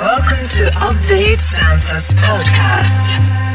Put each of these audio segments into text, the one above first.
welcome to Update Senses Podcast.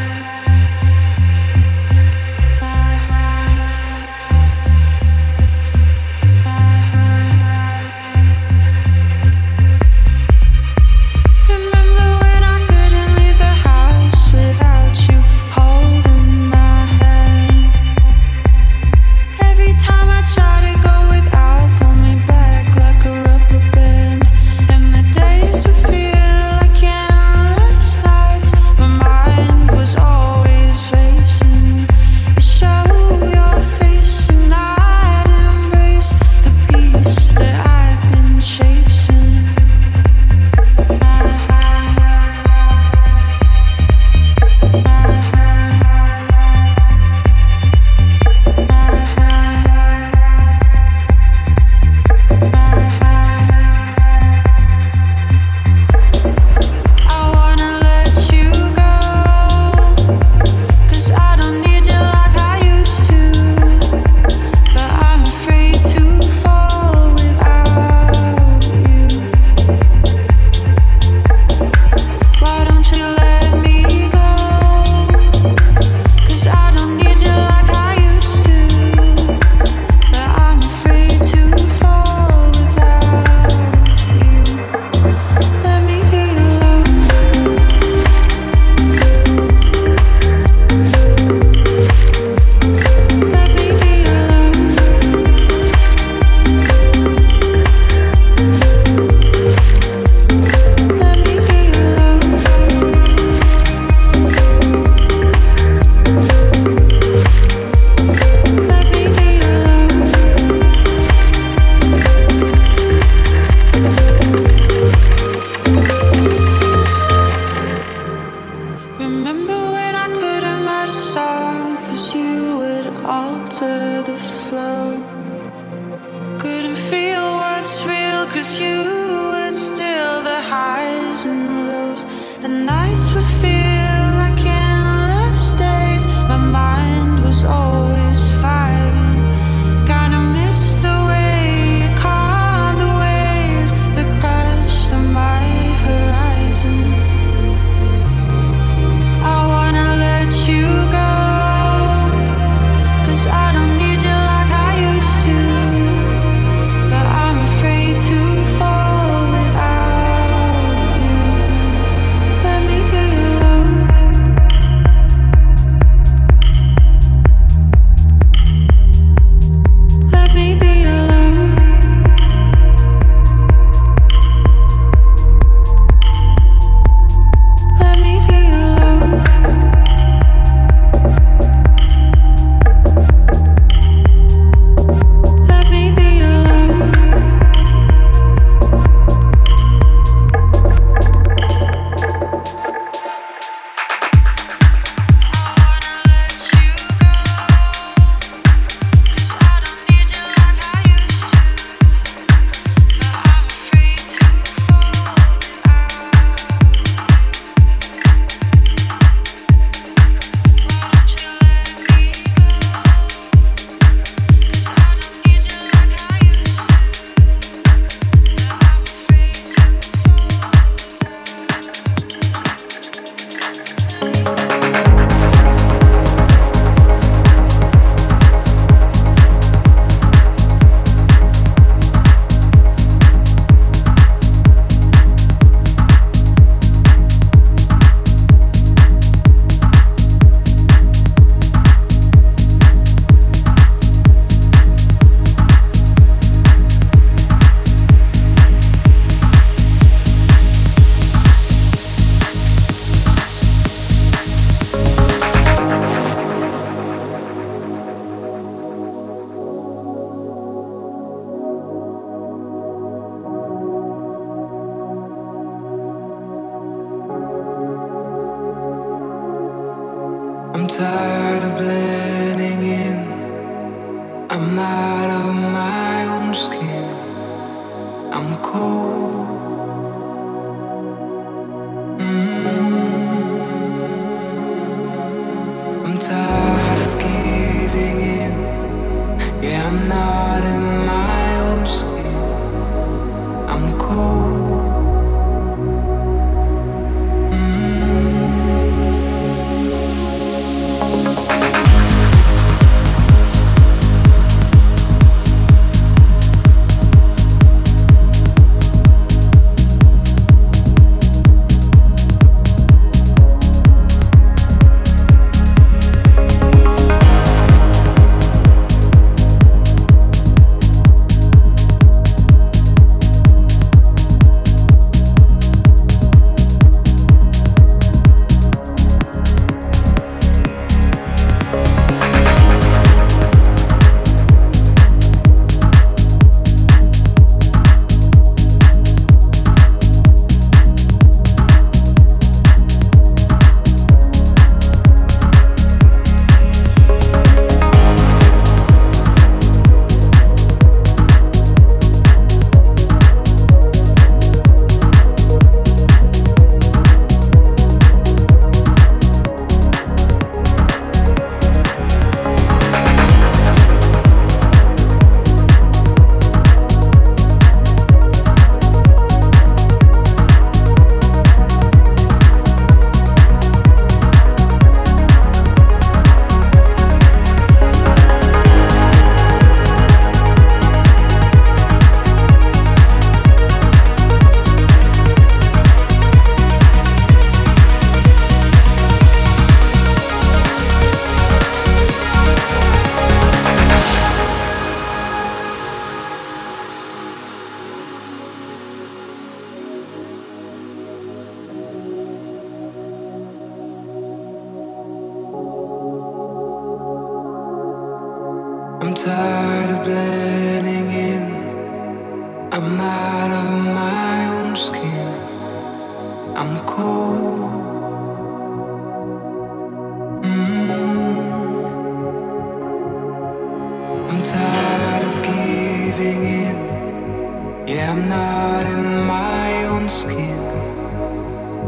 skin.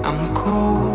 I'm cold.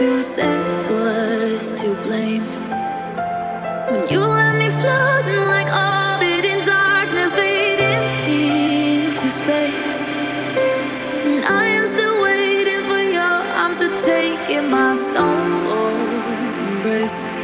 You said was to blame? When you let me floating like orbit in darkness, fading into space. And I am still waiting for your arms to take in my stone cold embrace.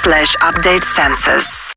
Slash update senses.